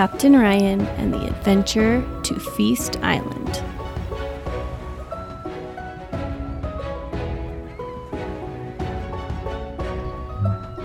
Captain Ryan and the Adventure to Feast Island.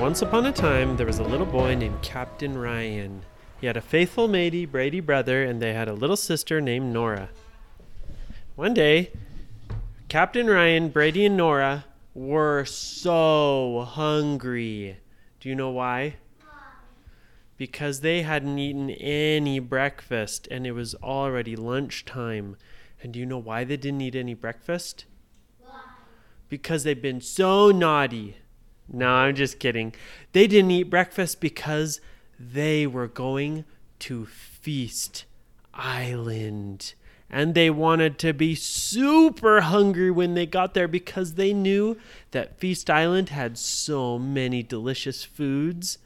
Once upon a time, there was a little boy named Captain Ryan. He had a faithful matey, Brady brother, and they had a little sister named Nora. One day, Captain Ryan, Brady, and Nora were so hungry. Do you know why? Because they hadn't eaten any breakfast and it was already lunchtime. And do you know why they didn't eat any breakfast? Because they've been so naughty. No, I'm just kidding. They didn't eat breakfast because they were going to Feast Island. And they wanted to be super hungry when they got there because they knew that Feast Island had so many delicious foods.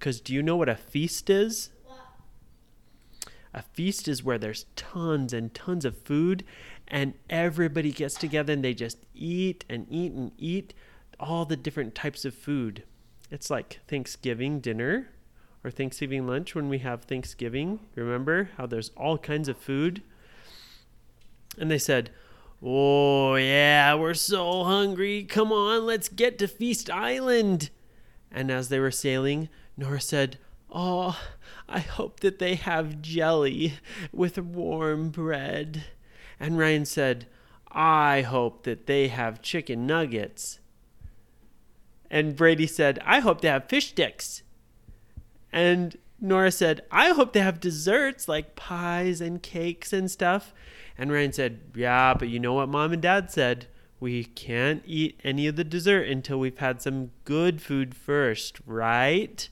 Because do you know what a feast is? A feast is where there's tons and tons of food, and everybody gets together and they just eat and eat and eat all the different types of food. It's like Thanksgiving dinner or Thanksgiving lunch when we have Thanksgiving. Remember how there's all kinds of food? And they said, Oh, yeah, we're so hungry. Come on, let's get to Feast Island. And as they were sailing, Nora said, Oh, I hope that they have jelly with warm bread. And Ryan said, I hope that they have chicken nuggets. And Brady said, I hope they have fish sticks. And Nora said, I hope they have desserts like pies and cakes and stuff. And Ryan said, Yeah, but you know what mom and dad said? We can't eat any of the dessert until we've had some good food first, right?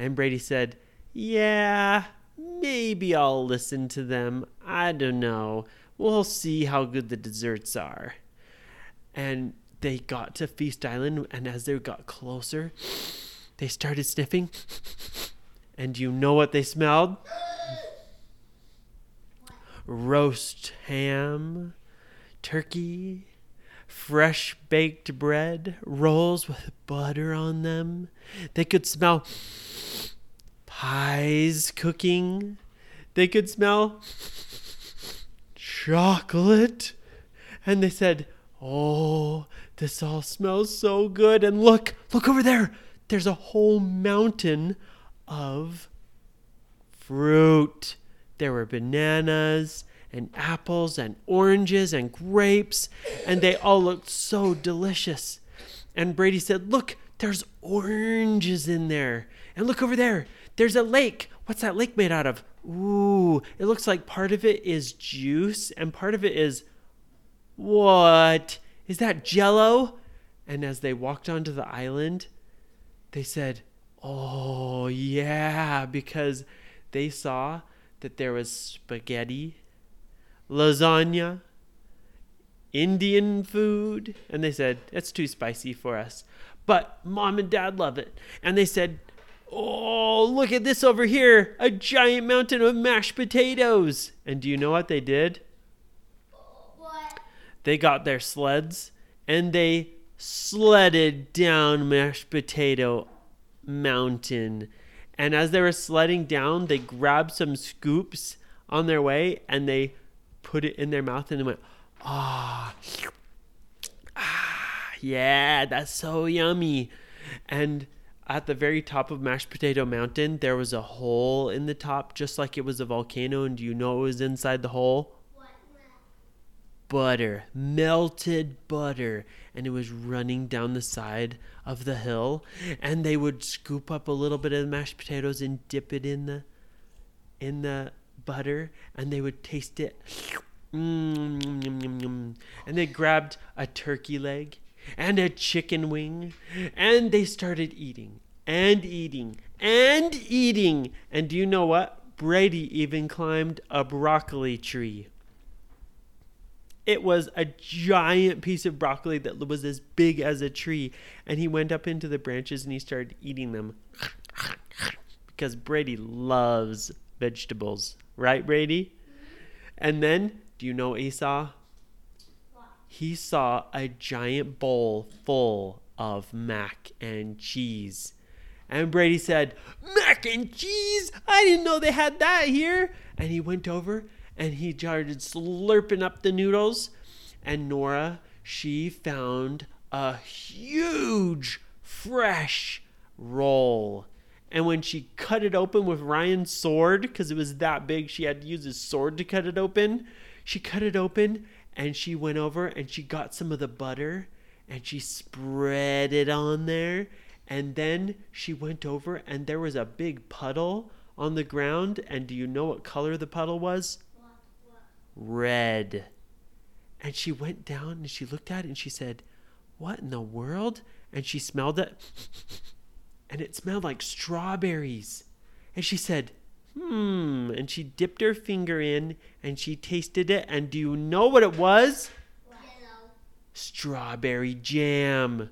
And Brady said, Yeah, maybe I'll listen to them. I don't know. We'll see how good the desserts are. And they got to Feast Island, and as they got closer, they started sniffing. And you know what they smelled? Roast ham, turkey, fresh baked bread, rolls with butter on them. They could smell pies cooking. They could smell chocolate. And they said, Oh, this all smells so good. And look, look over there. There's a whole mountain of fruit. There were bananas and apples and oranges and grapes, and they all looked so delicious. And Brady said, Look, there's oranges in there. And look over there. There's a lake. What's that lake made out of? Ooh, it looks like part of it is juice and part of it is what? Is that jello? And as they walked onto the island, they said, Oh, yeah, because they saw that there was spaghetti, lasagna, Indian food, and they said, It's too spicy for us. But mom and dad love it. And they said, Oh, look at this over here a giant mountain of mashed potatoes. And do you know what they did? What? They got their sleds and they sledded down mashed potato mountain. And as they were sledding down, they grabbed some scoops on their way and they put it in their mouth and went, ah, ah, yeah, that's so yummy. And at the very top of Mashed Potato Mountain, there was a hole in the top, just like it was a volcano. And do you know what was inside the hole? What? butter, melted butter, and it was running down the side of the hill. And they would scoop up a little bit of the mashed potatoes and dip it in the in the butter, and they would taste it. Mm. And they grabbed a turkey leg and a chicken wing, and they started eating and eating and eating. And do you know what? Brady even climbed a broccoli tree. It was a giant piece of broccoli that was as big as a tree. And he went up into the branches and he started eating them. because Brady loves vegetables. Right, Brady? And then, do you know what he saw? He saw a giant bowl full of mac and cheese. And Brady said, Mac and cheese? I didn't know they had that here. And he went over and he started slurping up the noodles. And Nora, she found a huge, fresh roll. And when she cut it open with Ryan's sword, because it was that big, she had to use his sword to cut it open. She cut it open and she went over and she got some of the butter and she spread it on there. And then she went over and there was a big puddle on the ground. And do you know what color the puddle was? Red. And she went down and she looked at it and she said, What in the world? And she smelled it and it smelled like strawberries. And she said, Hmm. And she dipped her finger in and she tasted it. And do you know what it was? Yellow. Strawberry jam.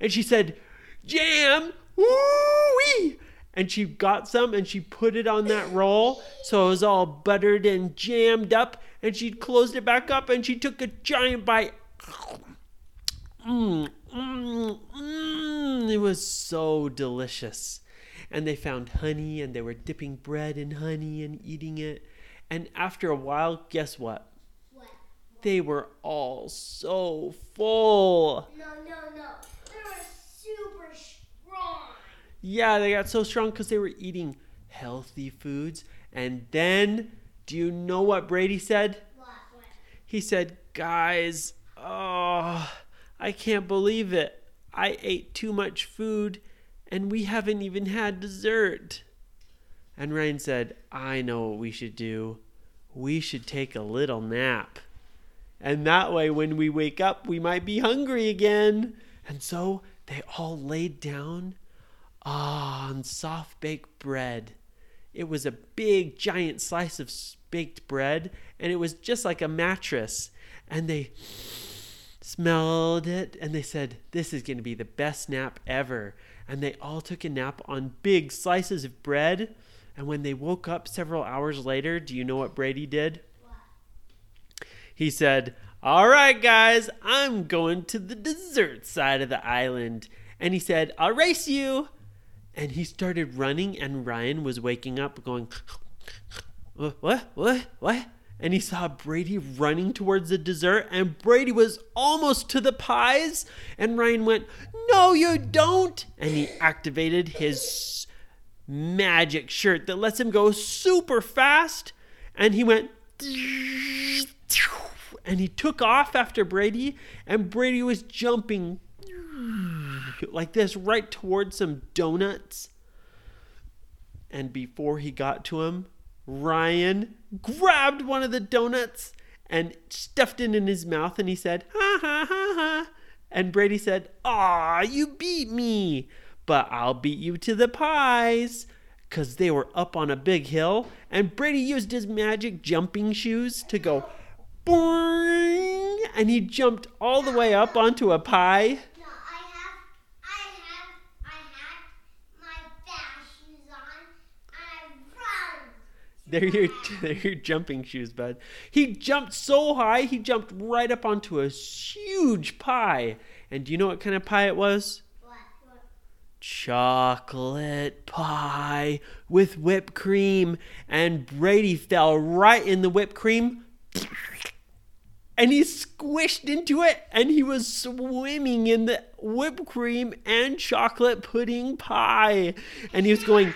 And she said, Jam! Woo-wee! And she got some and she put it on that roll so it was all buttered and jammed up. And she closed it back up and she took a giant bite. Mmm, mmm, mmm. It was so delicious. And they found honey and they were dipping bread in honey and eating it. And after a while, guess what? What? They were all so full. No, no, no. They were super strong. Yeah, they got so strong because they were eating healthy foods. And then, do you know what Brady said? What? What? He said, Guys, oh, I can't believe it. I ate too much food and we haven't even had dessert. And Ryan said, I know what we should do. We should take a little nap. And that way, when we wake up, we might be hungry again. And so they all laid down ah, on soft baked bread. It was a big, giant slice of baked bread, and it was just like a mattress. And they smelled it and they said, This is going to be the best nap ever. And they all took a nap on big slices of bread. And when they woke up several hours later, do you know what Brady did? What? He said, All right, guys, I'm going to the dessert side of the island. And he said, I'll race you. And he started running, and Ryan was waking up going, What? What? What? And he saw Brady running towards the dessert, and Brady was almost to the pies. And Ryan went, No, you don't. And he activated his magic shirt that lets him go super fast. And he went, and he took off after Brady, and Brady was jumping like this right towards some donuts. And before he got to him, Ryan grabbed one of the donuts and stuffed it in his mouth and he said, ha ha ha ha. And Brady said, Aw, you beat me, but I'll beat you to the pies. Because they were up on a big hill, and Brady used his magic jumping shoes to go boing, and he jumped all the way up onto a pie. No, I have, I have, I have my fast shoes on. and I run. They're your, they're your jumping shoes, bud. He jumped so high, he jumped right up onto a huge pie. And do you know what kind of pie it was? What? Chocolate pie with whipped cream. And Brady fell right in the whipped cream. And he squished into it, and he was swimming in the whipped cream and chocolate pudding pie. And he was going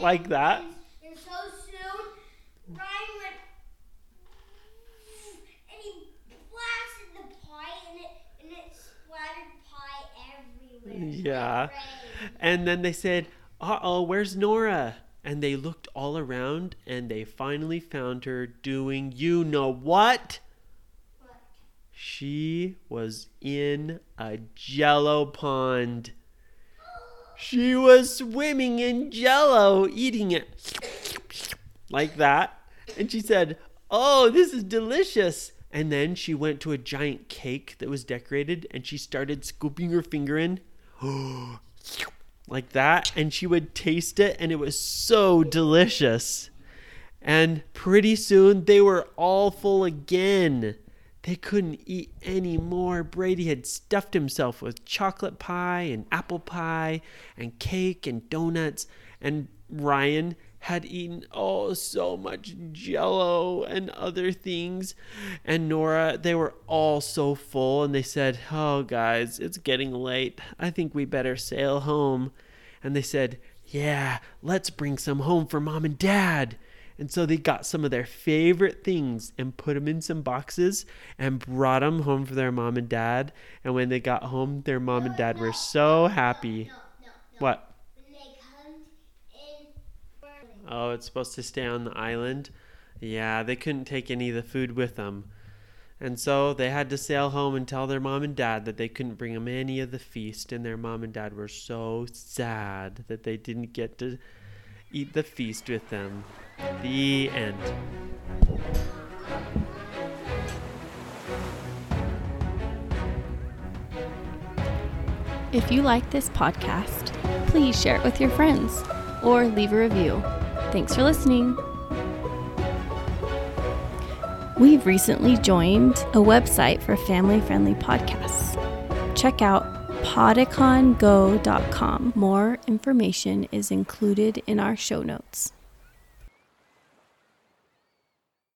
like that. And so soon, Ryan went, and he blasted the pie, and it, and it splattered pie everywhere. Yeah. And then they said, Uh oh, where's Nora? And they looked all around and they finally found her doing you know what? What? She was in a jello pond. She was swimming in jello, eating it like that. And she said, Oh, this is delicious. And then she went to a giant cake that was decorated and she started scooping her finger in like that. And she would taste it and it was so delicious. And pretty soon they were all full again. They couldn't eat any more. Brady had stuffed himself with chocolate pie and apple pie and cake and donuts, and Ryan had eaten oh so much jello and other things. And Nora they were all so full and they said oh guys it's getting late. I think we better sail home. And they said yeah let's bring some home for mom and dad and so they got some of their favorite things and put them in some boxes and brought them home for their mom and dad and when they got home their mom and dad were so happy No, no, no. what. Oh, it's supposed to stay on the island. Yeah, they couldn't take any of the food with them. And so they had to sail home and tell their mom and dad that they couldn't bring them any of the feast. And their mom and dad were so sad that they didn't get to eat the feast with them. The end. If you like this podcast, please share it with your friends or leave a review. Thanks for listening. We've recently joined a website for family friendly podcasts. Check out podicongo.com. More information is included in our show notes.